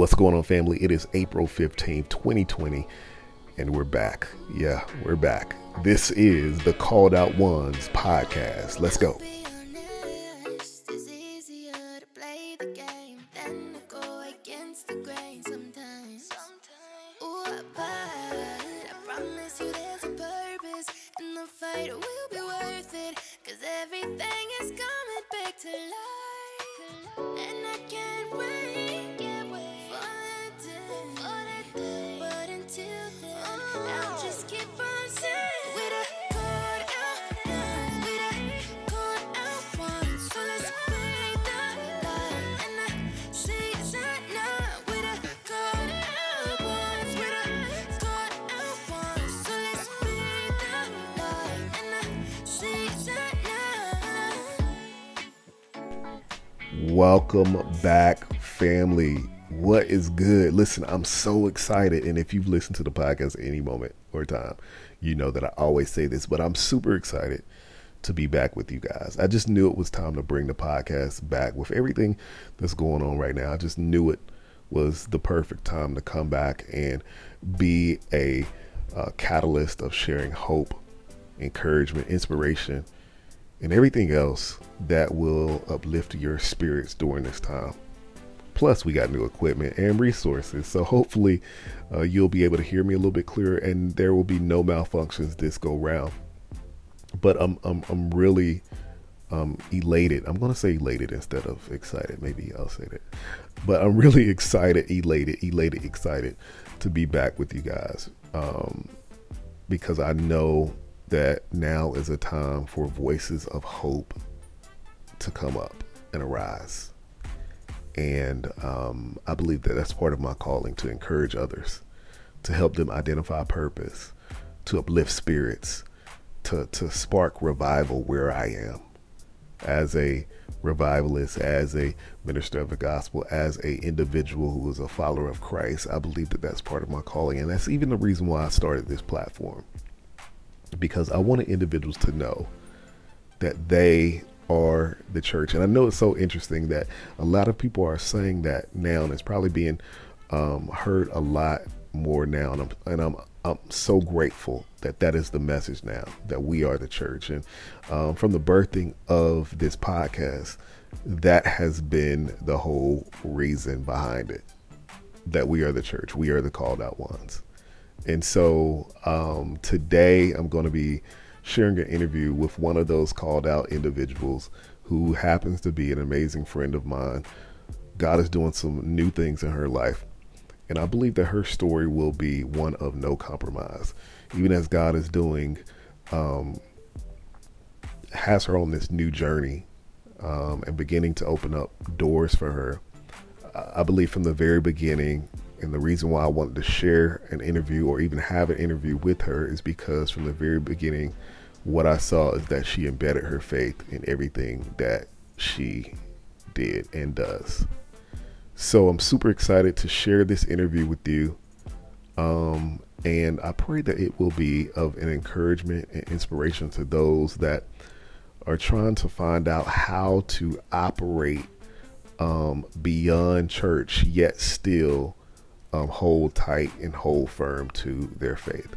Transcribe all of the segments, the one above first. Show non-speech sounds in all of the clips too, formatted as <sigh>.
What's going on, family? It is April 15th, 2020, and we're back. Yeah, we're back. This is the Called Out Ones podcast. Let's go. Welcome back, family. What is good? Listen, I'm so excited. And if you've listened to the podcast any moment or time, you know that I always say this, but I'm super excited to be back with you guys. I just knew it was time to bring the podcast back with everything that's going on right now. I just knew it was the perfect time to come back and be a uh, catalyst of sharing hope, encouragement, inspiration and everything else that will uplift your spirits during this time. Plus, we got new equipment and resources, so hopefully, uh, you'll be able to hear me a little bit clearer, and there will be no malfunctions this go round. But I'm I'm I'm really um, elated. I'm to say elated instead of excited. Maybe I'll say that. But I'm really <laughs> excited, elated, elated, excited to be back with you guys um, because I know that now is a time for voices of hope to come up and arise. And um, I believe that that's part of my calling to encourage others, to help them identify purpose, to uplift spirits, to, to spark revival where I am as a revivalist, as a minister of the gospel, as a individual who is a follower of Christ. I believe that that's part of my calling. And that's even the reason why I started this platform because I wanted individuals to know that they are the church. And I know it's so interesting that a lot of people are saying that now, and it's probably being um, heard a lot more now. And I'm, and I'm, I'm so grateful that that is the message now that we are the church. And um, from the birthing of this podcast, that has been the whole reason behind it that we are the church. We are the called out ones. And so um, today I'm going to be sharing an interview with one of those called out individuals who happens to be an amazing friend of mine. God is doing some new things in her life. And I believe that her story will be one of no compromise. Even as God is doing, um, has her on this new journey um, and beginning to open up doors for her. I believe from the very beginning, and the reason why I wanted to share an interview or even have an interview with her is because from the very beginning, what I saw is that she embedded her faith in everything that she did and does. So I'm super excited to share this interview with you. Um, and I pray that it will be of an encouragement and inspiration to those that are trying to find out how to operate um, beyond church, yet still um, hold tight and hold firm to their faith.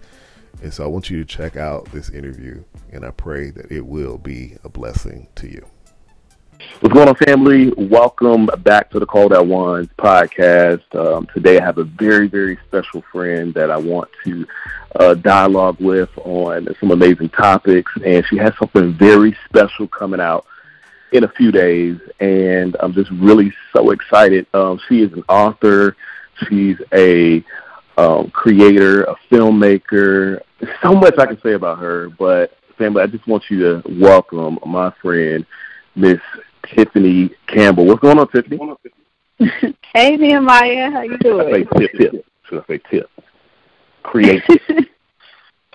And so I want you to check out this interview, and I pray that it will be a blessing to you. What's going on, family? Welcome back to the Called Out Ones podcast. Um, today, I have a very, very special friend that I want to uh, dialogue with on some amazing topics, and she has something very special coming out in a few days, and I'm just really so excited. Um, she is an author. She's a um, creator, a filmmaker. There's so much I can say about her, but family, I just want you to welcome my friend, Miss Tiffany Campbell. What's going on, Tiffany? <laughs> hey, Nehemiah. How you doing? I say tip, tip. Should I say tip? Creative. <laughs>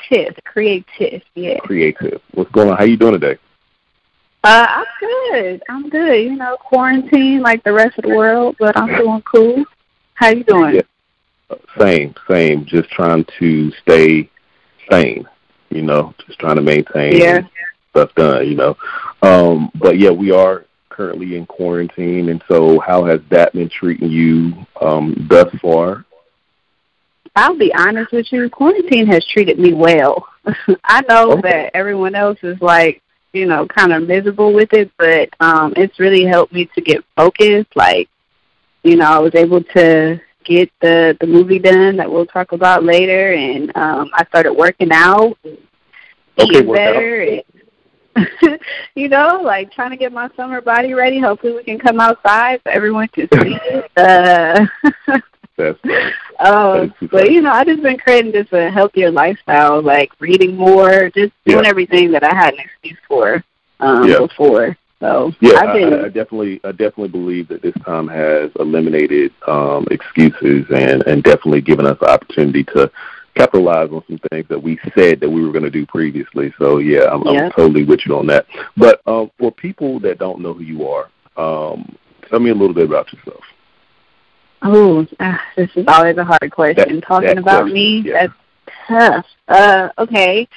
tip. Creative. Yeah. Creative. What's going on? How you doing today? Uh, I'm good. I'm good. You know, quarantine like the rest of the world, but I'm doing cool. How you doing? Yeah. Same, same. Just trying to stay sane. You know, just trying to maintain yeah. stuff done. You know, um, but yeah, we are currently in quarantine, and so how has that been treating you um, thus far? I'll be honest with you, quarantine has treated me well. <laughs> I know Okay. that everyone else is like, you know, kind of miserable with it, but um it's really helped me to get focused. Like, you know, I was able to get the the movie done that we'll talk about later, and um I started working out, Okay, eating work out. better, and <laughs> you know, like trying to get my summer body ready. Hopefully, we can come outside so everyone can see <laughs> it. Uh, <laughs> That's right. Is but you know, I just been creating just a healthier lifestyle, like reading more, just doing everything that I had an excuse for um Yeah. before. So Yeah, I've I, I definitely, I definitely believe that this time has eliminated um, excuses and and definitely given us the opportunity to capitalize on some things that we said that we were going to do previously. So yeah, I'm, Yeah. I'm totally with you on that. But um, for people that don't know who you are, um, tell me a little bit about yourself. oh, ah, this is always a hard question. That- Talking that about question, me, yeah. that's tough. Uh, okay.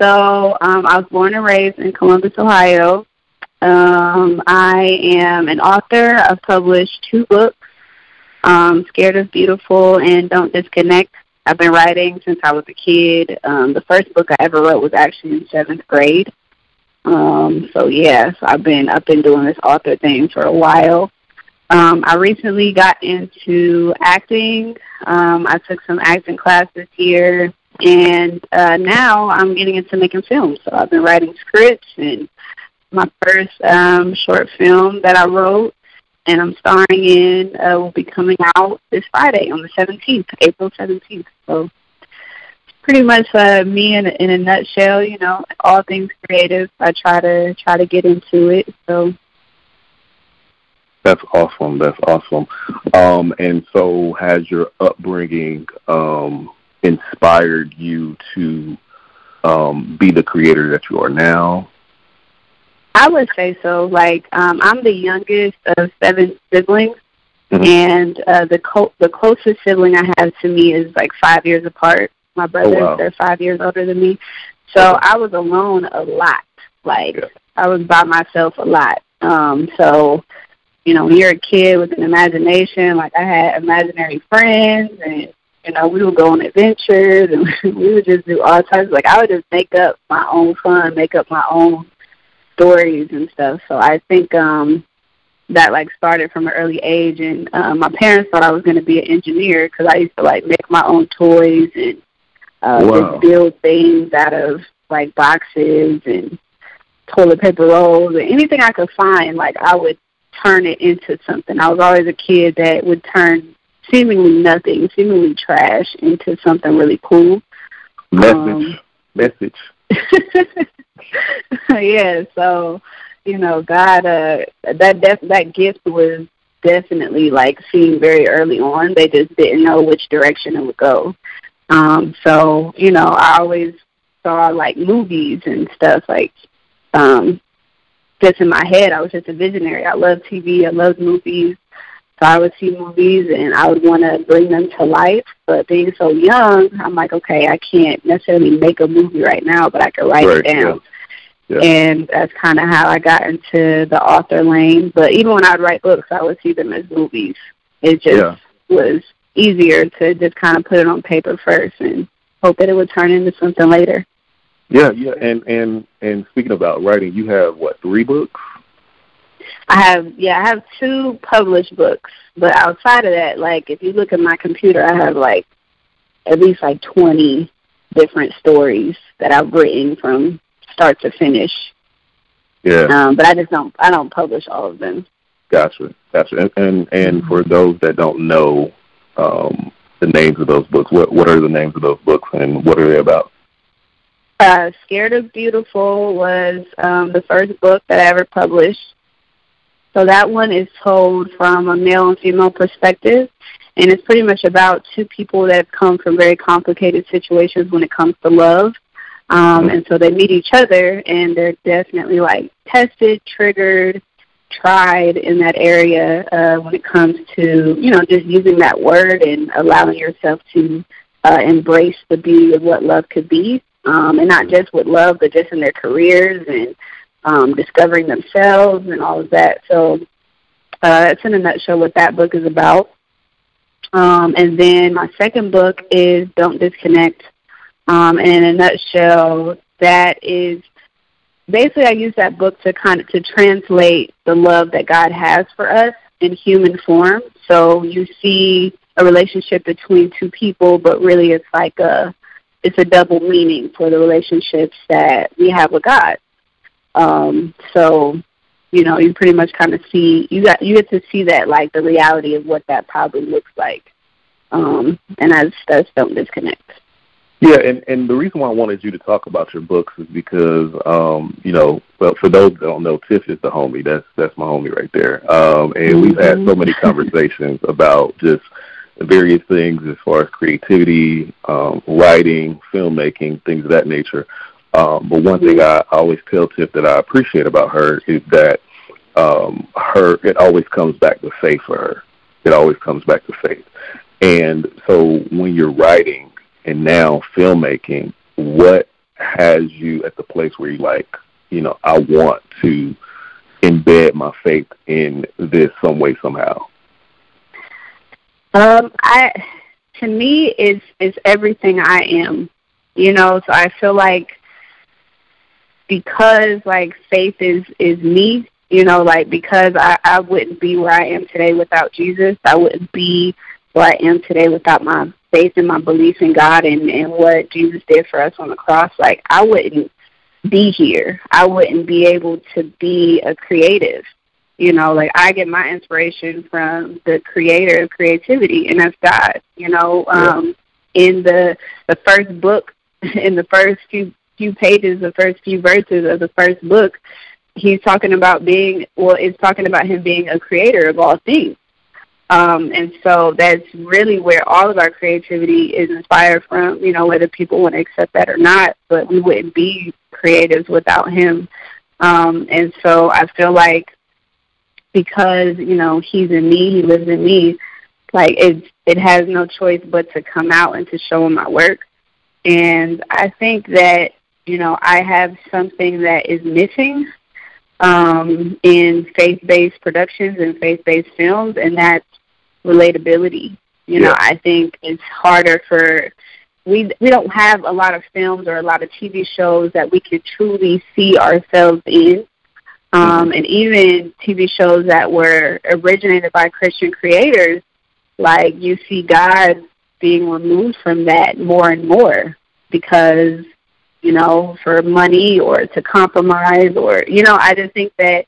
So um, I was born and raised in Columbus, Ohio. Um, I am an author. I've published two books, um, Scared of Beautiful and Don't Disconnect. I've been writing since I was a kid. Um, the first book I ever wrote was actually in seventh grade. Um, so yes, I've been I've been doing this author thing for a while. Um, I recently got into acting. Um, I took some acting class this year, and uh, now I'm getting into making films. So I've been writing scripts, and my first um, short film that I wrote and I'm starring in uh, will be coming out this Friday on the 17th, April 17th. So pretty much uh, me in in a nutshell. You know, all things creative. I try to try to get into it. So That's awesome. That's awesome. Um, and so, has your upbringing um, inspired you to um, be the creator that you are now? I would say so. Like um, I'm the youngest of seven siblings, Mhm. and uh, the co- the closest sibling I have to me is like five years apart. My brothers, wow. they're five years older than me. So I was alone a lot. Like Yeah. I was by myself a lot. Um, so you know, when you're a kid with an imagination, like I had imaginary friends and you know, we would go on adventures and <laughs> we would just do all types like I would just make up my own fun, make up my own stories and stuff. So I think um that like started from an early age and um my parents thought I was going to be an engineer because I used to like make my own toys and uh Wow. just build things out of like boxes and toilet paper rolls and anything I could find like I would turn it into something. I was always a kid that would turn seemingly nothing, seemingly trash into something really cool. Message. Um, message. <laughs> <laughs> yeah, so you know, God, uh, that def- that gift was definitely like seen very early on. They just didn't know which direction it would go. Um, so you know, I always saw like movies and stuff like um, just in my head. I was just a visionary. I love TV. I love movies. So I would see movies and I would want to bring them to life. But being so young, I'm like, okay, I can't necessarily make a movie right now, but I can write Right, it down. Yeah. And that's kind of how I got into the author lane. But even when I'd write books, I would see them as movies. It just Yeah. was easier to just kind of put it on paper first and hope that it would turn into something later. Yeah, yeah, and and and speaking about writing, you have what three books? I have yeah, I have two published books, but outside of that, like if you look at my computer, I have like at least like twenty different stories that I've written from start to finish. Yeah, Um, but I just don't I don't publish all of them. gotcha, gotcha. And and, and for those that don't know um, the names of those books, what what are the names of those books and what are they about? Uh, Scared of Beautiful was um, the first book that I ever published. So that one is told from a male and female perspective, and it's pretty much about two people that have come from very complicated situations when it comes to love. Um, and so they meet each other, and they're definitely like tested, triggered, tried in that area uh, when it comes to you know just using that word and allowing yourself to uh, embrace the beauty of what love could be, um, and not just with love, but just in their careers and um, discovering themselves and all of that. So uh, that's in a nutshell what that book is about. Um, and then my second book is Don't Disconnect. Um, and in a nutshell, that is basically I use that book to kind of to translate the love that God has for us in human form. So you see a relationship between two people, but really it's like a it's a double meaning for the relationships that we have with God. Um, so you know, you pretty much kind of see you got you get to see that like the reality of what that probably looks like. Um, and that's that's don't disconnect. Yeah, and and the reason why I wanted you to talk about your books is because um, you know, well, for those that don't know, Tiff is the homie. That's that's my homie right there. Um, and mm-hmm. we've had so many conversations about just various things as far as creativity, um, writing, filmmaking, things of that nature. Um, but one thing I always tell Tiff that I appreciate about her is that um, her it always comes back to faith for her. It always comes back to faith. And so when you're writing and now filmmaking, what has you at the place where you like, you know, I want to embed my faith in this some way somehow? Um, I to me is is everything I am. You know, so I feel like because like faith is is me, you know, like because I I wouldn't be where I am today without Jesus. I wouldn't be where I am today without my faith and my belief in God and, and what Jesus did for us on the cross, like I wouldn't be here. I wouldn't be able to be a creative. You know, like I get my inspiration from the creator of creativity and that's God. You know, um in the the first book <laughs> in the first few few pages, the first few verses of the first book, he's talking about being well, it's talking about him being a creator of all things. Um, and so that's really where all of our creativity is inspired from, you know, whether people want to accept that or not, but we wouldn't be creatives without him. Um, and so I feel like because, you know, he's in me, he lives in me, like it it has no choice but to come out and to show him my work. And I think that, you know, I have something that is missing um, in faith-based productions and faith-based films, and that's relatability. You know, I think it's harder for we we don't have a lot of films or a lot of TV shows that we could truly see ourselves in. Um, and even TV shows that were originated by Christian creators, like you see God being removed from that more and more because, you know, for money or to compromise or, you know, I just think that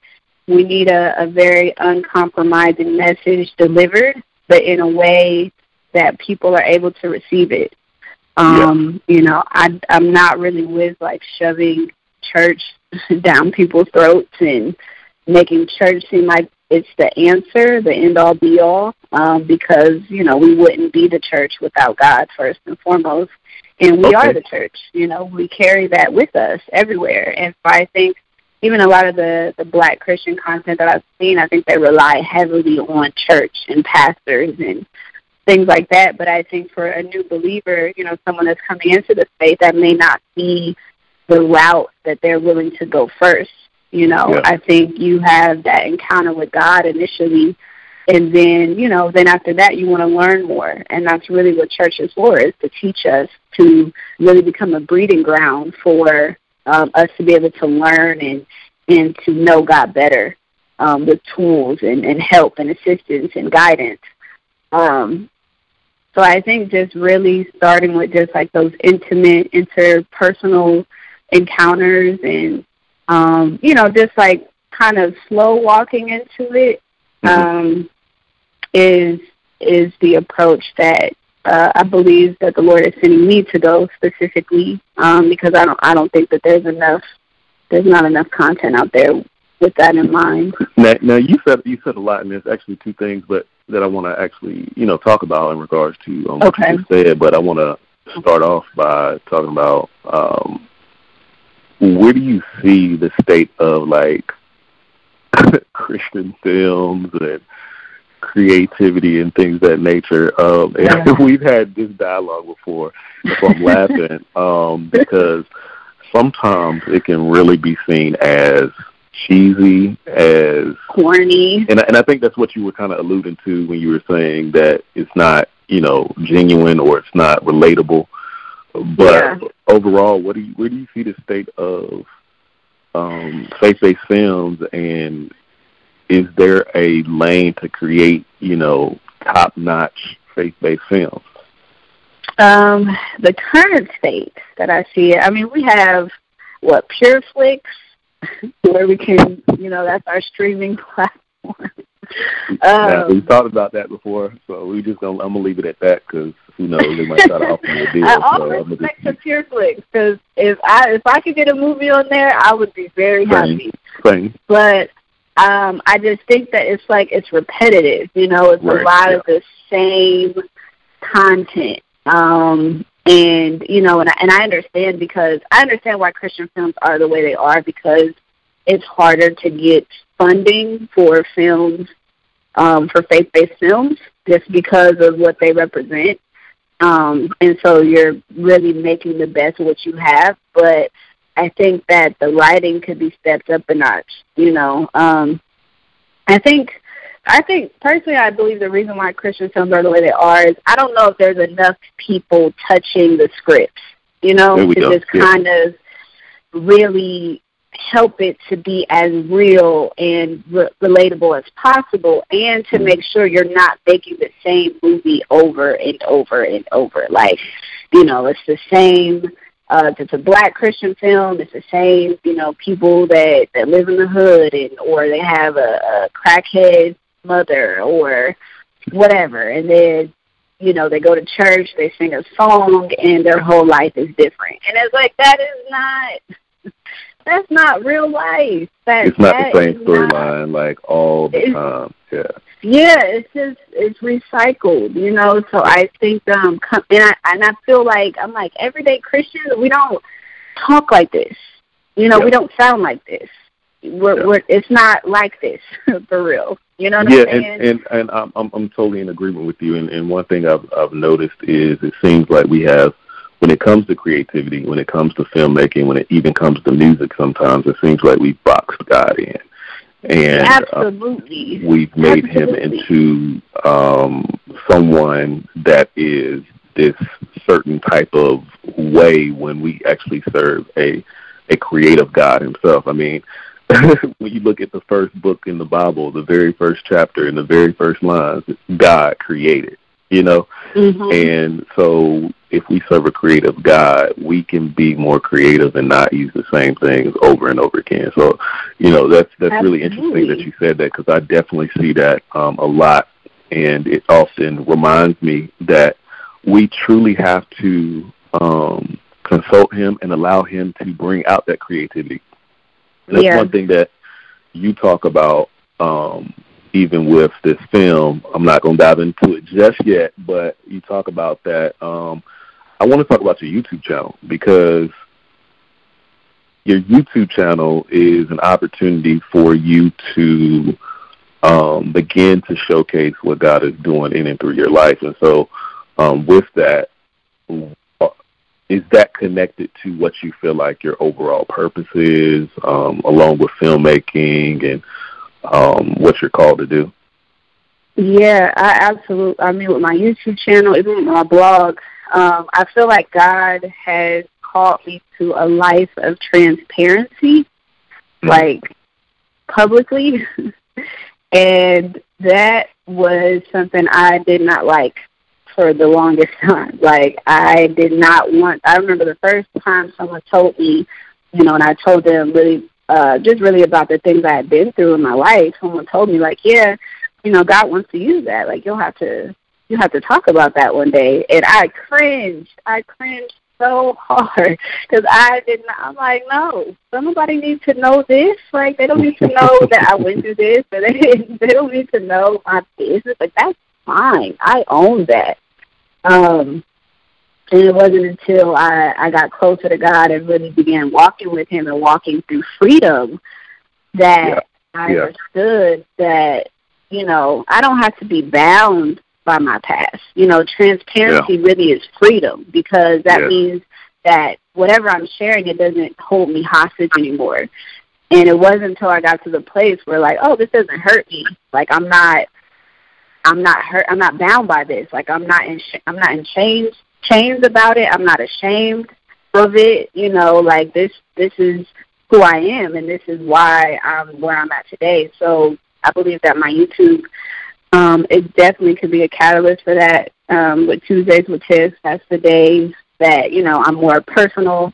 we need a, a very uncompromising message delivered but in a way that people are able to receive it. Um, yeah. You know, I, I'm not really with like shoving church <laughs> down people's throats and making church seem like it's the answer, the end all be all, um, because you know we wouldn't be the church without God first and foremost, and we okay. are the church. You know, we carry that with us everywhere, and so I think even a lot of the the black Christian content that I've seen, I think they rely heavily on church and pastors and things like that. But I think for a new believer, you know, someone that's coming into the faith, that may not be the route that they're willing to go first. You know, yeah. I think you have that encounter with God initially, and then you know, then after that, you want to learn more, and that's really what church is for: is to teach us to really become a breeding ground for um, us to be able to learn and and to know God better um, with tools and, and help and assistance and guidance. Um, so I think just really starting with just like those intimate, interpersonal encounters and um, you know, just like kind of slow walking into it. Um, is is the approach that uh, I believe that the Lord is sending me to go specifically um, because I don't I don't think that there's enough there's not enough content out there with that in mind. Now, now you said you said a lot, and there's actually two things, but that I want to actually you know talk about in regards to um, what okay. you said. But I want to start off by talking about um, where do you see the state of like <laughs> Christian films and creativity and things of that nature. Um, and yeah. <laughs> we've had this dialogue before, so I'm <laughs> laughing um, because sometimes it can really be seen as cheesy, as corny. And and I think that's what you were kind of alluding to when you were saying that it's not you know genuine or it's not relatable. But yeah. overall, what do you where do you see the state of um, faith-based films, and is there a lane to create you know top-notch faith-based films? Um, the current state that I see I mean, we have what PureFlix, <laughs> where we can, you know, that's our streaming <laughs> platform. Um, we thought about that before, so we just gonna I'm gonna leave it at that because who knows they might try to offer me a deal. I always so respect to PureFlix because if I if I could get a movie on there, I would be very Same. happy. Same. But um I just think that it's like it's repetitive. You know, it's right. a lot yeah. of the same content. Um and you know, and I, and I understand because I understand why Christian films are the way they are because it's harder to get funding for films um, for faith-based films just because of what they represent. Um, and so you're really making the best of what you have. But I think that the writing could be stepped up a notch. You know, um, I think I think personally, I believe the reason why Christian films are the way they are is I don't know if there's enough people touching the scripts. You know, to go. just yeah. kind of really help it to be as real and re- relatable as possible and to make sure you're not making the same movie over and over and over. Like you know it's the same uh it's a black christian film it's the same you know people that that live in the hood and or they have a, a crackhead mother or whatever. And then you know they go to church they sing a song and their whole life is different. And it's like that is not that's not real life. That, it's not that the same storyline like all the time. Yeah. Yeah, it's just it's recycled, you know. So I think um and I and I feel like I'm like everyday Christians, we don't talk like this. You know, yeah. we don't sound like this. We're yeah. we're it's not like this <laughs> for real. You know what yeah, I'm saying? and and and I'm I'm I'm totally in agreement with you. And and one thing I've I've noticed is it seems like we have when it comes to creativity, when it comes to filmmaking, when it even comes to music, sometimes it seems like we box God in, and absolutely uh, we've made absolutely. him into um, someone that is this certain type of way when we actually serve a a creative God Himself. I mean. <laughs> when you look at the first book in the Bible, the very first chapter in the very first lines, God created you know mm-hmm. and so if we serve a creative god we can be more creative and not use the same things over and over again so you know that's that's Absolutely. really interesting that you said that because i definitely see that um a lot and it often reminds me that we truly have to um consult him and allow him to bring out that creativity that's yeah. one thing that you talk about um even with this film. I'm not going to dive into it just yet, but you talk about that. Um, I want to talk about your YouTube channel because your YouTube channel is an opportunity for you to um, begin to showcase what God is doing in and through your life. And so, um, with that, is that connected to what you feel like your overall purpose is, um, along with filmmaking and um, what you're called to do? Yeah, I absolutely. I mean, with my YouTube channel, even with my blog, um, I feel like God has called me to a life of transparency, mm-hmm. like publicly, <laughs> and that was something I did not like for the longest <laughs> time. Like I did not want. I remember the first time someone told me, you know, and I told them really uh, just really about the things I had been through in my life. Someone told me like, yeah, you know, God wants to use that. Like you'll have to you have to talk about that one day. And I cringed. I cringed so hard <laughs> because I did not. I'm like, no, somebody needs to know this. Like they don't need to know <laughs> that I went through this, but they <laughs> they don't need to know my business. Like that's fine. I own that. Um, and it wasn't until I, I got closer to God and really began walking with Him and walking through freedom that yeah. I yeah. understood that, you know, I don't have to be bound by my past. You know, transparency yeah. really is freedom because that means that whatever I'm sharing, it doesn't hold me hostage anymore. And it wasn't until I got to the place where like, oh, this doesn't hurt me. Like I'm not, I'm not hurt. I'm not bound by this. Like I'm not in, sh- I'm not in chains, chains about it. I'm not ashamed of it. You know, like this, this is who I am, and this is why I'm where I'm at today. So I believe that my YouTube, um, it definitely could be a catalyst for that. Um, with Tuesdays with Tiff, that's the days that you know I'm more personal,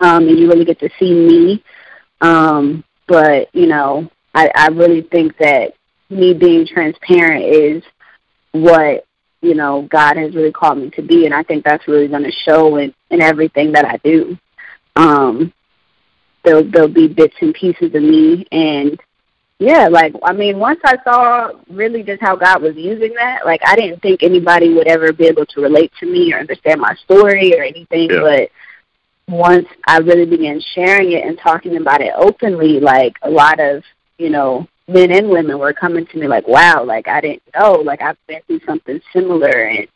um, and you really get to see me. Um, but you know, I, I really think that me being transparent is what you know God has really called me to be, and I think that's really going to show in in everything that I do. Um, there'll there'll be bits and pieces of me, and yeah, like I mean, once I saw really just how God was using that, like I didn't think anybody would ever be able to relate to me or understand my story or anything, Yeah. but once I really began sharing it and talking about it openly, like a lot of, you know, men and women were coming to me like, Wow, like I didn't know, like I've been through something similar and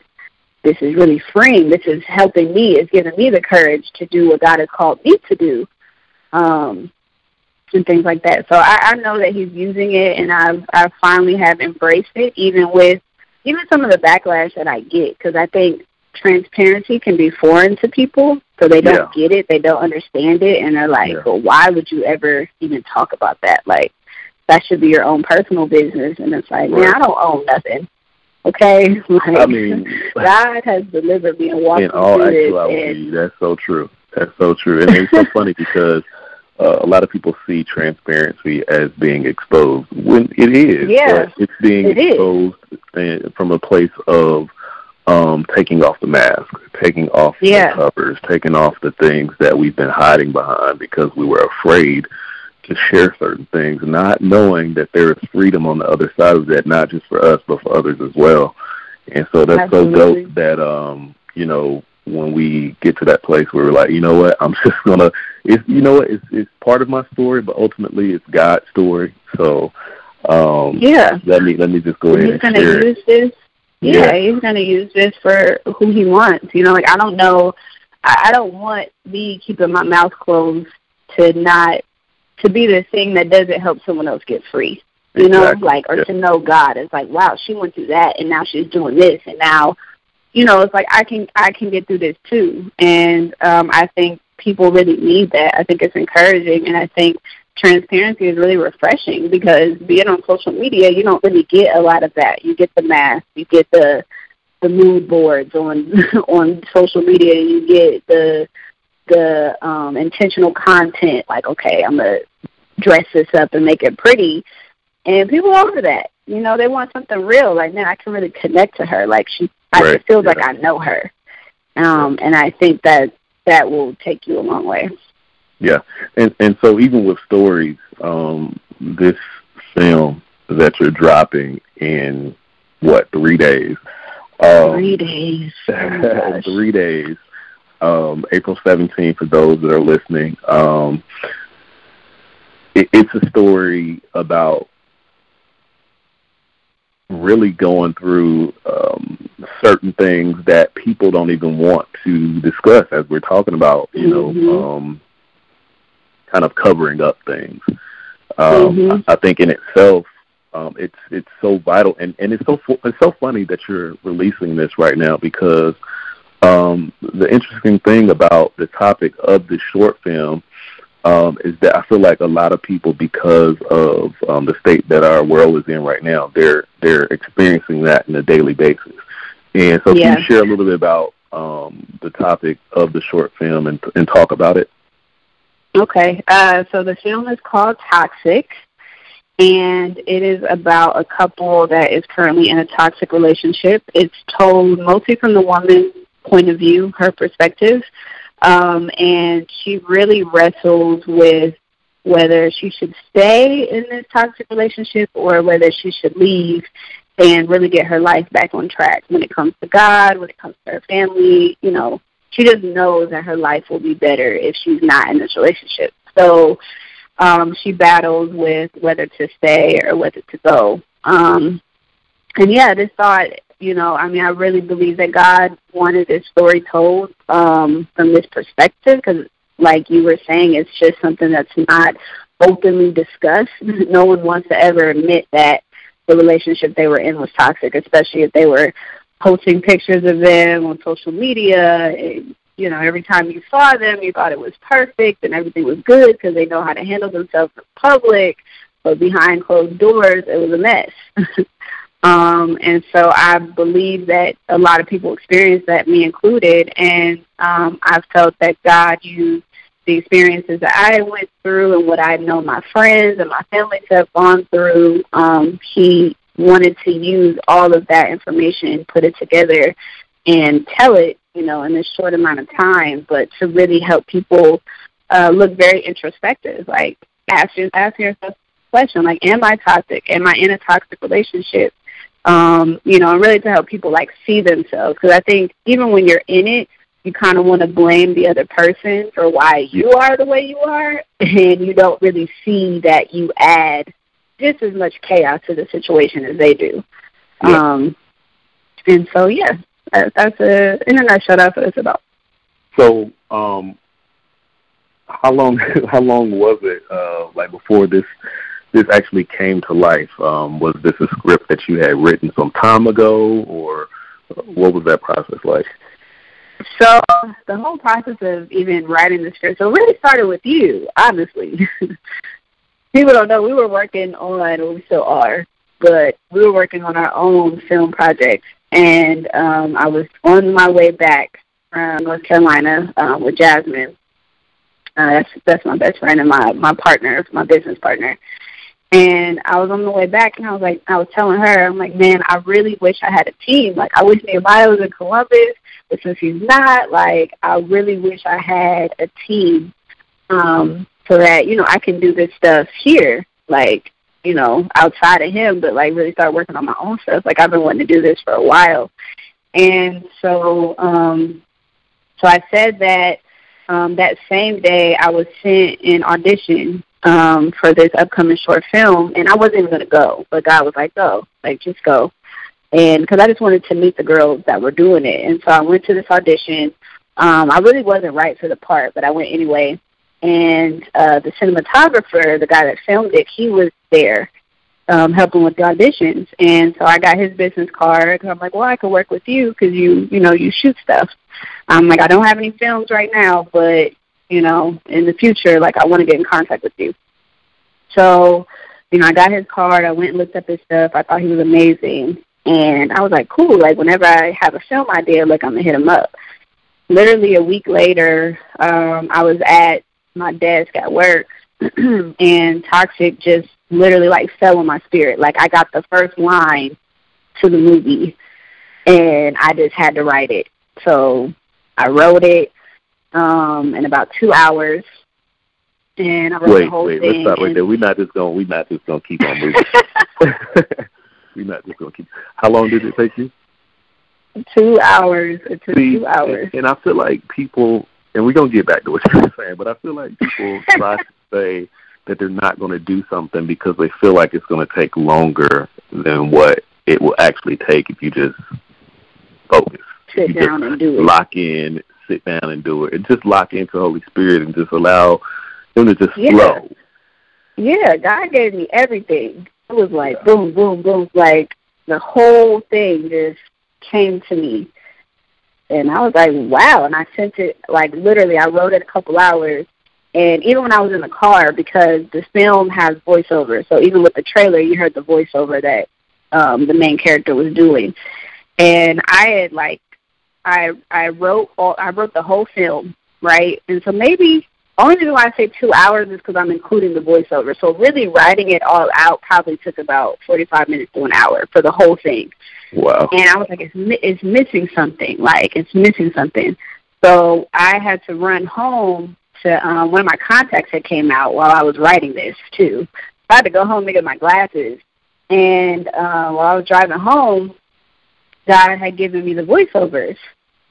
this is really freeing. This is helping me, it's giving me the courage to do what God has called me to do. Um and things like that. So I, I know that he's using it and I've I finally have embraced it even with even some of the backlash that I get because I think transparency can be foreign to people, so they don't get it, they don't understand it, and they're like, Yeah. "Well, why would you ever even talk about that? Like, that should be your own personal business." And it's like, man, I don't own nothing. Okay, <laughs> like, I mean, God has delivered me and walked in me all through this, and that's so true. That's so true, and it's so funny because uh, a lot of people see transparency as being exposed when it is. Yeah, but it's being it is. exposed uh, from a place of um, taking off the mask, taking off Yeah. the covers, taking off the things that we've been hiding behind because we were afraid to share certain things, not knowing that there is freedom on the other side of that, not just for us but for others as well. And so that's Absolutely. so dope that um, you know, when we get to that place where we're like, you know what, I'm <laughs> just gonna it's you know what, it's it's part of my story, but ultimately it's God's story. So um yeah, let me let me just go ahead he's and gonna share use this. Yeah. Yeah, he's gonna use this for who he wants. You know, like I don't know, I, I don't want me keeping my mouth closed to not to be the thing that doesn't help someone else get free. You know, Exactly. like or Yeah. to know God is like, wow, she went through that, and now she's doing this, and now, you know, it's like I can I can get through this too, and um, I think people really need that. I think it's encouraging, and I think transparency is really refreshing because being on social media, you don't really get a lot of that. You get the mask, you get the the mood boards on <laughs> on social media, you get the the um intentional content like okay, I'm gonna dress this up and make it pretty and people are over that. You know, they want something real. Like, man, I can really connect to her. Like she I, Right, it feels like. I know her. Um and I think that that will take you a long way. Yeah, and and so even with stories, um, this film that you're dropping in what three days? Um, Three days. <laughs> Oh three days. Um, April 17th for those that are listening. Um, it, it's a story about really going through um, certain things that people don't even want to discuss as we're talking about, you know, Mhm. um, kind of covering up things. Um, Mhm. I I think in itself, um, it's it's so vital, and and it's so it's so funny that you're releasing this right now because um, the interesting thing about the topic of this short film um, is that I feel like a lot of people, because of um, the state that our world is in right now, they're they're experiencing that on a daily basis. And so, Yeah. can you share a little bit about um, the topic of the short film and and talk about it? Okay. Uh, so the film is called Toxic, and it is about a couple that is currently in a toxic relationship. It's told mostly from the woman's point of view, her perspective, um, and she really wrestles with whether she should stay in this toxic relationship or whether she should leave and really get her life back on track when it comes to God, when it comes to her family, you know, she just knows that her life will be better if she's not in this relationship. So um, she battles with whether to stay or whether to go. Um, and yeah, this thought, you know, I mean, I really believe that God wanted this story told um, from this perspective because, like you were saying, it's just something that's not openly discussed. <laughs> no one wants to ever admit that the relationship they were in was toxic, especially if they were posting pictures of them on social media. You know, every time you saw them, you thought it was perfect and everything was good because they know how to handle themselves in public. But behind closed doors, it was a mess. <laughs> um, and so I believe that a lot of people experience that, me included. And um, I've felt that God used the experiences that I went through and what I know my friends and my family have gone through, um, he wanted to use all of that information, and put it together, and tell it, you know, in this short amount of time, but to really help people uh, look very introspective. Like ask ask yourself a question, like, am I toxic? Am I in a toxic relationship? Um, you know, and really to help people like see themselves. Because I think even when you're in it, you kind of want to blame the other person for why you are the way you are, and you don't really see that you add just as much chaos to the situation as they do. Yeah. Um, and so, yeah, that, that's a in a nutshell. That's what it's about. So, um, how long <laughs> how long was it uh, like before this this actually came to life? Um, was this a script that you had written some time ago, or what was that process like? So the whole process of even writing the script, so really started with you, honestly. <laughs> People don't know we were working on, well, we still are, but we were working on our own film project, and um, I was on my way back from North Carolina um, with Jasmine. Uh, that's that's my best friend and my my partner, my business partner. And I was on the way back, and I was like, I was telling her, I'm like, man, I really wish I had a team. Like, I wish Nehemiah was in Columbus, but since he's not, like, I really wish I had a team, um, so that you know I can do this stuff here, like, you know, outside of him, but like really start working on my own stuff. Like, I've been wanting to do this for a while, and so, um, so I said that um, that same day I was sent an audition um, for this upcoming short film, and I wasn't even going to go, but God was like, "Go, like just go," and because I just wanted to meet the girls that were doing it, and so I went to this audition. Um, I really wasn't right for the part, but I went anyway. And uh, the cinematographer, the guy that filmed it, he was there um, helping with the auditions, and so I got his business card. I'm like, "Well, I could work with you because you, you know, you shoot stuff." I'm like, "I don't have any films right now, but you know, in the future, like I want to get in contact with you. So, you know, I got his card. I went and looked up his stuff. I thought he was amazing. And I was like, cool. Like whenever I have a film idea, like I'm gonna hit him up. Literally a week later, um, I was at my desk at work, <clears throat> and Toxic just literally like fell on my spirit. Like I got the first line to the movie, and I just had to write it. So I wrote it um, in about two hours. And I wrote wait, the whole wait, thing. let's stop right there. We're not just going. We're not just going to keep on <laughs> moving. <laughs> we're not just going to keep. How long did it take you? Two hours. It took See, two hours. And, and I feel like people, and we're gonna get back to what <laughs> you're saying, but I feel like people try to say that they're not going to do something because they feel like it's going to take longer than what it will actually take if you just focus. Sit down and do it. Lock in, sit down and do it, and just lock into Holy Spirit and just allow Him to just yeah. flow. Yeah, God gave me everything. It was like yeah. boom, boom, boom, like the whole thing just came to me. And I was like, wow. And I sent it, like, literally, I wrote it a couple hours. And even when I was in the car, because the film has voiceover, so even with the trailer, you heard the voiceover that um, the main character was doing. And I had, like, I I wrote all I wrote the whole film, right? And so maybe only reason why I say two hours is because I'm including the voiceover. So really writing it all out probably took about 45 minutes to an hour for the whole thing. Wow. And I was like, it's it's missing something. Like it's missing something. So I had to run home to um, one of my contacts that came out while I was writing this too. I had to go home to get my glasses. And uh, while I was driving home, God had given me the voiceovers.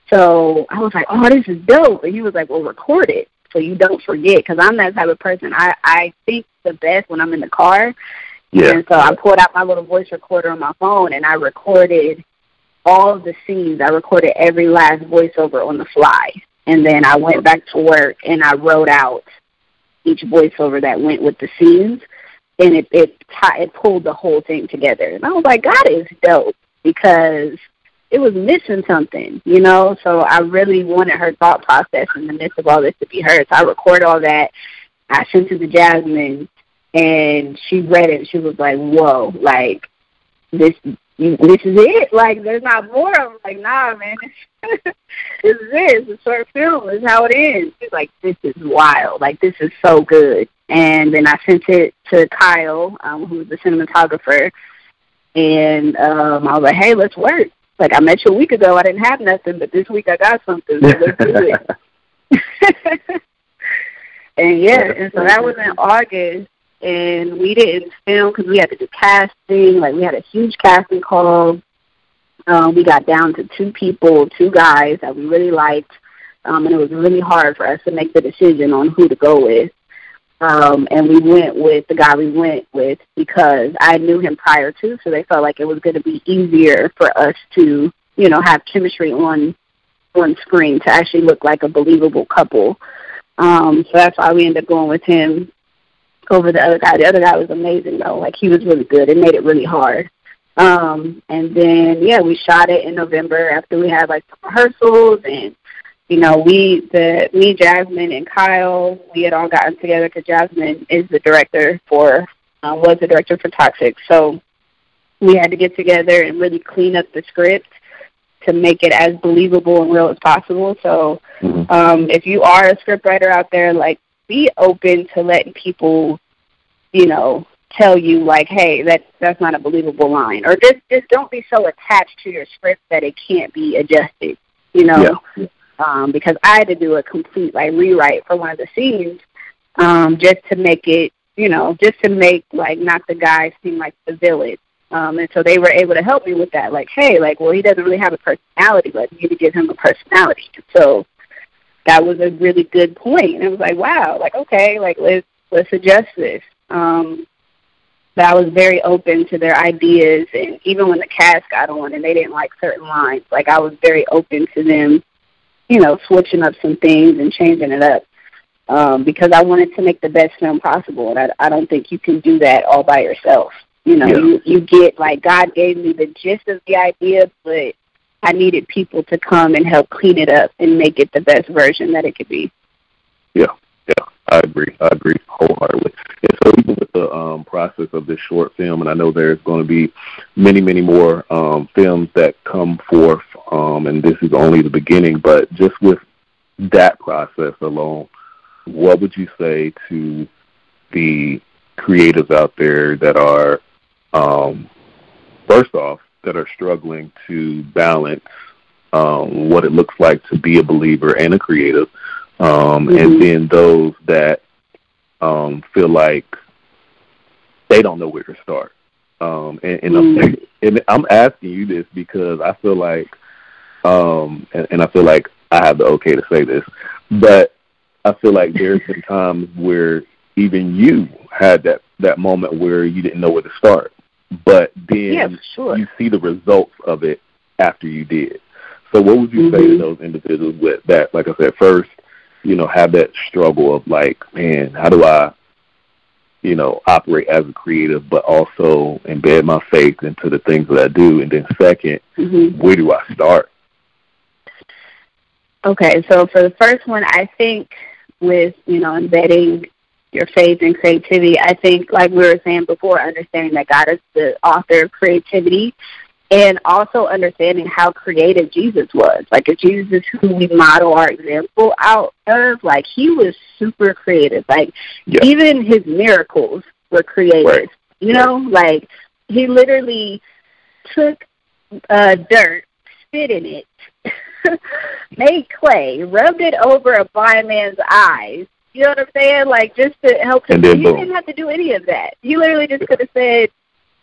So I was like, oh, this is dope. And he was like, well, record it so you don't forget. Because I'm that type of person. I, I think the best when I'm in the car. Yeah. And so I pulled out my little voice recorder on my phone and I recorded all of the scenes. I recorded every last voiceover on the fly. And then I went back to work and I wrote out each voiceover that went with the scenes, and it it it pulled the whole thing together. And I was like, God is dope because it was missing something, you know. So I really wanted her thought process in the midst of all this to be heard. So I recorded all that. I sent it to Jasmine, and she read it. She was like, "Whoa! Like this, this is it. Like there's not more." I'm like, "Nah, man, <laughs> this, is it. It's a short film. This is how it ends." She's like, "This is wild. Like this is so good." And then I sent it to Kyle, um, who's the cinematographer, and um, I was like, "Hey, let's work." Like I met you a week ago, I didn't have nothing, but this week I got something. So let's do it. <laughs> <laughs> and yeah, and so that was in August, and we didn't film because we had to do casting. Like we had a huge casting call. Um, we got down to two people, two guys that we really liked, um, and it was really hard for us to make the decision on who to go with. Um, and we went with the guy we went with because I knew him prior to, so they felt like it was going to be easier for us to, you know, have chemistry on on screen to actually look like a believable couple. Um, so that's why we ended up going with him over the other guy. The other guy was amazing though; like he was really good. It made it really hard. Um, and then yeah, we shot it in November after we had like rehearsals and you know, we, the me, Jasmine, and Kyle, we had all gotten together because Jasmine is the director for, uh, was the director for Toxic. So we had to get together and really clean up the script to make it as believable and real as possible. So mm-hmm. um, if you are a scriptwriter out there, like, be open to letting people, you know, tell you like, hey, that that's not a believable line, or just just don't be so attached to your script that it can't be adjusted. You know, yeah um, because I had to do a complete like rewrite for one of the scenes um, just to make it, you know, just to make like not the guy seem like the villain. Um, and so they were able to help me with that. Like, hey, like, well, he doesn't really have a personality, but you need to give him a personality. So that was a really good point. And it was like, wow, like, okay, like let's let's adjust this. Um, but I was very open to their ideas, and even when the cast got on and they didn't like certain lines, like I was very open to them you know, switching up some things and changing it up um, because I wanted to make the best film possible, and I, I don't think you can do that all by yourself. You know, yeah. you you get like God gave me the gist of the idea, but I needed people to come and help clean it up and make it the best version that it could be. Yeah, yeah, I agree. I agree wholeheartedly. And so even with the um, process of this short film, and I know there's going to be many, many more um, films that come forth um, and this is only the beginning. But just with that process alone, what would you say to the creatives out there that are, um, first off, that are struggling to balance um, what it looks like to be a believer and a creative, um, mm-hmm. and then those that um, feel like they don't know where to start. Um, and, and, mm-hmm. I'm, <laughs> and I'm asking you this because I feel like um, and, and I feel like I have the okay to say this, but I feel like there's been times where even you had that that moment where you didn't know where to start, but then yeah, sure. you see the results of it after you did. So, what would you mm-hmm. say to mm-hmm. those individuals with that? Like I said, first, you know, have that struggle of like, man, how do I, you know, operate as a creative, but also embed my faith into the things that I do, and then 2nd mm-hmm. where do I start? Okay, so for the first one, I think with you know embedding your faith and creativity, I think like we were saying before, understanding that God is the author of creativity, and also understanding how creative Jesus was. Like if Jesus is who we model our example out of, like he was super creative. Like yeah. even his miracles were creative. Right. You know, like he literally took uh, dirt, spit in it, <laughs> made clay, rubbed it over a blind man's eyes. You know what I'm saying? Like just to help him. He boom. didn't have to do any of that. He literally just could have said,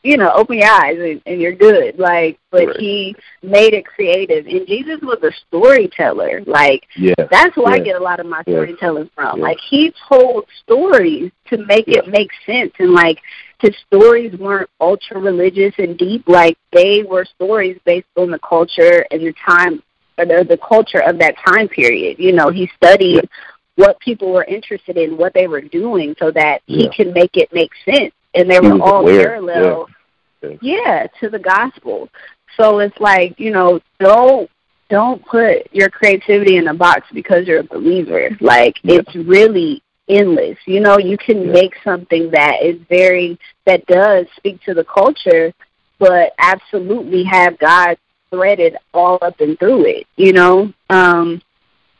you know, open your eyes and, and you're good. Like, but right. he made it creative. And Jesus was a storyteller. Like, yeah. that's where yeah. I get a lot of my storytelling from. Yeah. Like, he told stories to make it make sense. And like, his stories weren't ultra religious and deep. Like, they were stories based on the culture and the time or the, the culture of that time period. You know, he studied what people were interested in, what they were doing, so that Yeah. he could make it make sense. And they He were all aware, parallel, yeah. Yeah. yeah, to the gospel. So it's like you know, don't don't put your creativity in a box because you're a believer. Like Yeah. it's really endless. You know, you can Yeah. make something that is very that does speak to the culture, but absolutely have God threaded all up and through it. You know, um,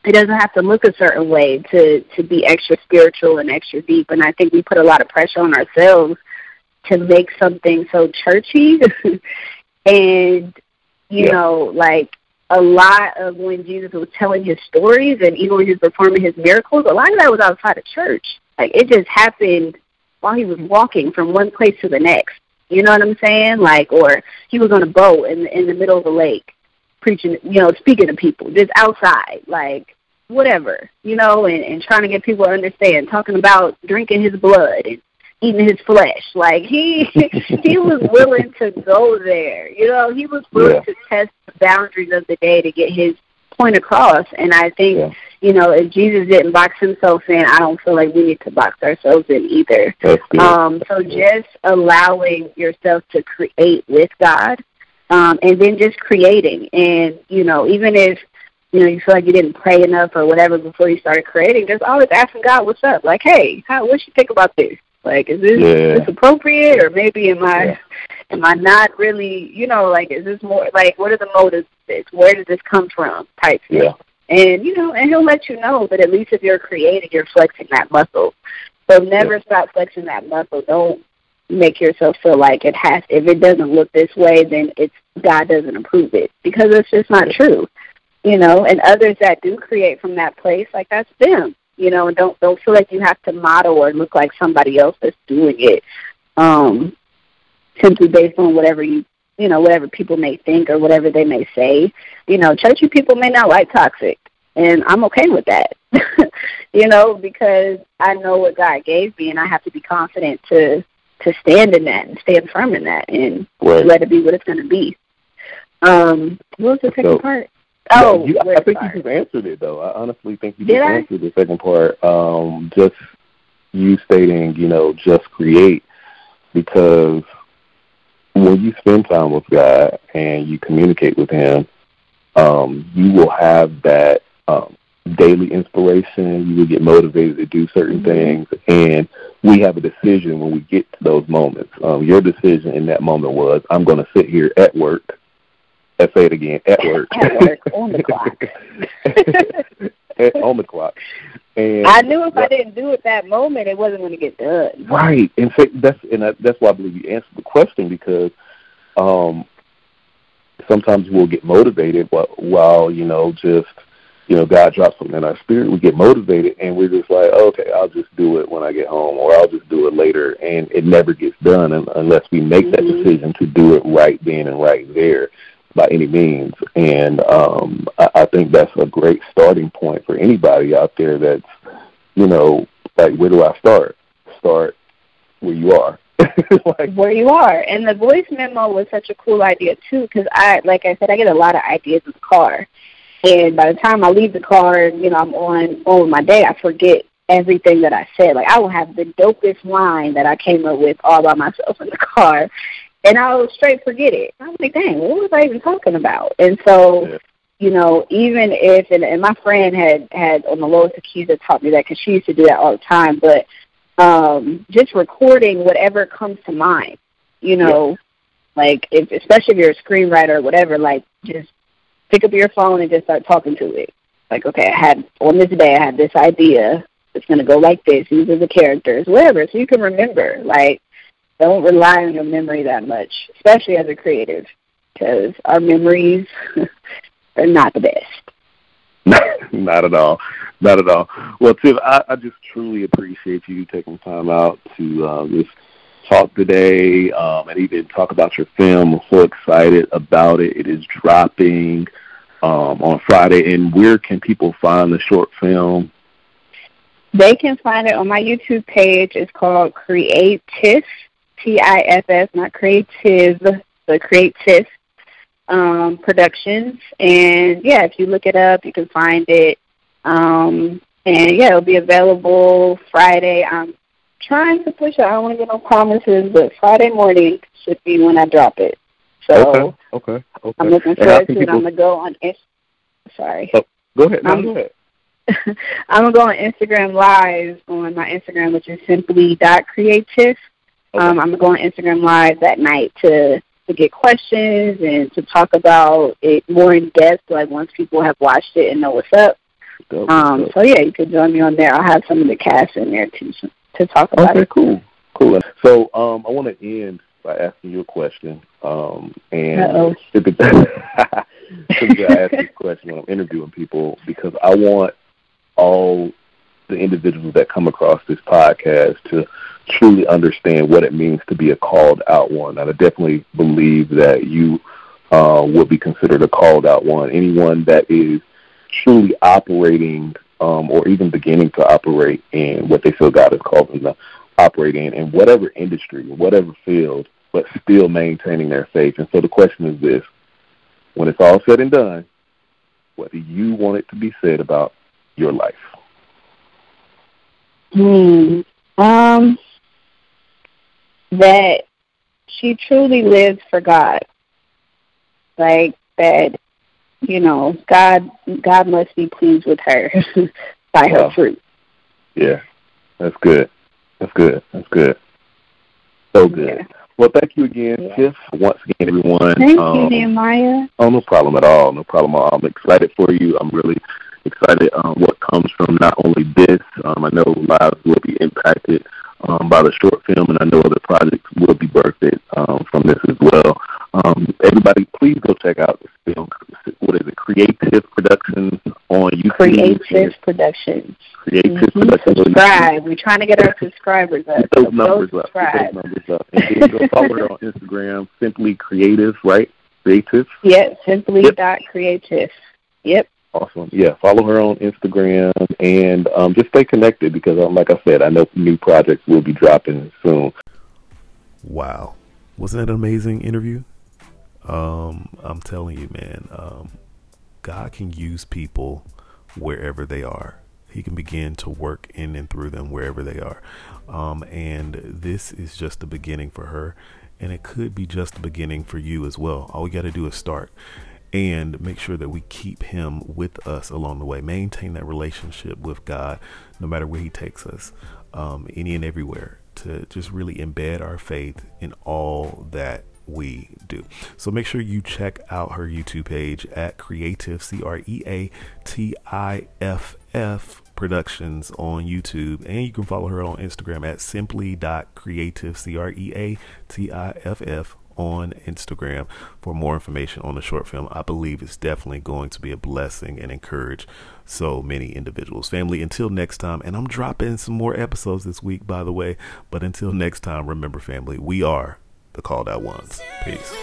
it doesn't have to look a certain way to to be extra spiritual and extra deep. And I think we put a lot of pressure on ourselves to make something so churchy <laughs> and you Yeah. know like a lot of when jesus was telling his stories and even when he was performing his miracles a lot of that was outside of church like it just happened while he was walking from one place to the next you know what i'm saying like or he was on a boat in in the middle of the lake preaching you know speaking to people just outside like whatever you know and and trying to get people to understand talking about drinking his blood and eating his flesh. Like he <laughs> he was willing to go there. You know, he was willing Yeah. to test the boundaries of the day to get his point across. And I think, Yeah. You know, if Jesus didn't box himself in, I don't feel like we need to box ourselves in either. Um, so just allowing yourself to create with God, um, and then just creating. And you know, even if you know you feel like you didn't pray enough or whatever before you started creating, just always asking God, "What's up?" Like, "Hey, how, what you think about this? Like, is this, Yeah. this appropriate, or maybe am I Yeah. am I not really? You know, like, is this more like what are the motives? This where did this come from? Type thing. Yeah. And you know, and he'll let you know. But at least if you're creating, you're flexing that muscle. So never stop flexing that muscle. Don't make yourself feel like it has. If it doesn't look this way, then it's God doesn't approve it because it's just not true. You know, and others that do create from that place, like that's them. You know, and don't don't feel like you have to model or look like somebody else that's doing it. Um, simply based on whatever you you know whatever people may think or whatever they may say. You know, churchy people may not like toxic, and I'm okay with that. <laughs> you know, because I know what God gave me, and I have to be confident to to stand in that and stand firm in that, and Right. let it be what it's going to be. Um, what was the second So- part? Oh, you, I think start? you just answered it though. I honestly think you Did just I? answered the second part. Um, just you stating, you know, just create because when you spend time with God and you communicate with Him, um, you will have that um, daily inspiration. You will get motivated to do certain Mhm. things, and we have a decision when we get to those moments. Um, your decision in that moment was, "I'm going to sit here at work." Let's say it again, at work. At work, on the clock. <laughs> <laughs> At- on the clock. And I knew if I didn't do it that moment, it wasn't going to get done. Right, and so that's and that, that's why I believe you answered the question because um, sometimes we'll get motivated while, while you know just you know God drops something in our spirit. We get motivated and we're just like, okay, I'll just do it when I get home, or I'll just do it later, and it never gets done un- unless we make that Mhm. decision to do it right then and right there by any means. And um, I, I think that's a great starting point for anybody out there that's you know like where do I start? Start where you are. <laughs> like, where you are. And the voice memo was such a cool idea too, because I, like I said, I get a lot of ideas in the car, and by the time I leave the car, you know, I'm on on my day, I forget everything that I said. Like I will have the dopest line that I came up with all by myself in the car, and I'll straight forget it. I'm like, dang, what was I even talking about? And so. Yeah. You know, even if and, and my friend had had on the lowest keys that taught me that because she used to do that all the time. But um, just recording whatever comes to mind. You know, like if especially if you're a screenwriter or whatever, like just pick up your phone and just start talking to it. Like, okay, I had on this day I had this idea. It's gonna go like this. These are the characters, whatever. So you can remember. Like, don't rely on your memory that much, especially as a creative, because our memories <laughs> are not the best. <laughs> not at all, not at all. Well, Tiff, I, I just truly appreciate you taking time out to uh, just talk today um, and even talk about your film. I'm so excited about it. It is dropping um, on Friday. And where can people find the short film? They can find it on my YouTube page. It's called Creatiff, T-I-F-S, not Creative, but Creatiff um, Productions. And yeah, if you look it up, you can find it. Um, And yeah, it'll be available Friday. I'm trying to push it. I don't want to get no promises, but Friday morning should be when I drop it. So okay, okay, okay. I'm looking forward to it. I'm gonna go on. Sorry. Oh, go ahead. No, go ahead. <laughs> I'm gonna go on Instagram Live on my Instagram, which is simply dot creatiff. Okay. Um, I'm gonna go on Instagram Live that night to to get questions and to talk about it more in depth, like once people have watched it and know what's up. Dope, um, dope. So yeah, you can join me on there. I'll have some of the cast in there too to talk about okay, it. cool, cool. So um, I want to end by asking you a question. Um, and typically, typically I ask this question when I'm interviewing people because I want all the individuals that come across this podcast to truly understand what it means to be a called out one. And I definitely believe that you uh, will be considered a called out one. Anyone that is truly operating um, or even beginning to operate in what they feel God has called them to operate in, in whatever industry, whatever field, but still maintaining their faith. And so the question is this when it's all said and done, what do you want it to be said about your life? Hmm. Um, that she truly lives for God. Like that, you know, God God must be pleased with her <laughs> by her fruit. Yeah, that's good. That's good. That's good. So good. Yeah. Well, thank you again, yeah. Tiff. Once again, everyone. Thank um, you, Nehemiah. Oh, no problem at all. No problem at all. I'm excited for you. I'm really excited um, what comes from not only this. Um, I know lives will be impacted um, by the short film, and I know other projects will be birthed um, from this as well. Um, everybody, please go check out this film. What is it? Creatiff Productions on YouTube. Creatiff Productions. Creatiff mm-hmm. Productions. Subscribe. We're trying to get our subscribers up. Get those so numbers up. Get those numbers up. And then go follow her on Instagram. Simply Creatiff, right? Creatiff. Yep. Simply yep. dot creatiff. Yep. Awesome. Yeah, follow her on Instagram and um, just stay connected because, um, like I said, I know new projects will be dropping soon. Wow, wasn't that an amazing interview? Um, I'm telling you, man, um, God can use people wherever they are. He can begin to work in and through them wherever they are. Um, and this is just the beginning for her. And it could be just the beginning for you as well. All we got to do is start and make sure that we keep him with us along the way maintain that relationship with god no matter where he takes us um, any and everywhere to just really embed our faith in all that we do. So make sure you check out her YouTube page at Creatiff C R E A T I F F Productions on YouTube, and you can follow her on Instagram at simply.creatiff C R E A T I F F on Instagram for more information on the short film. I believe it's definitely going to be a blessing and encourage so many individuals. Family, until next time, and I'm dropping some more episodes this week, by the way. But until next time, remember, family, we are the called out ones. Peace.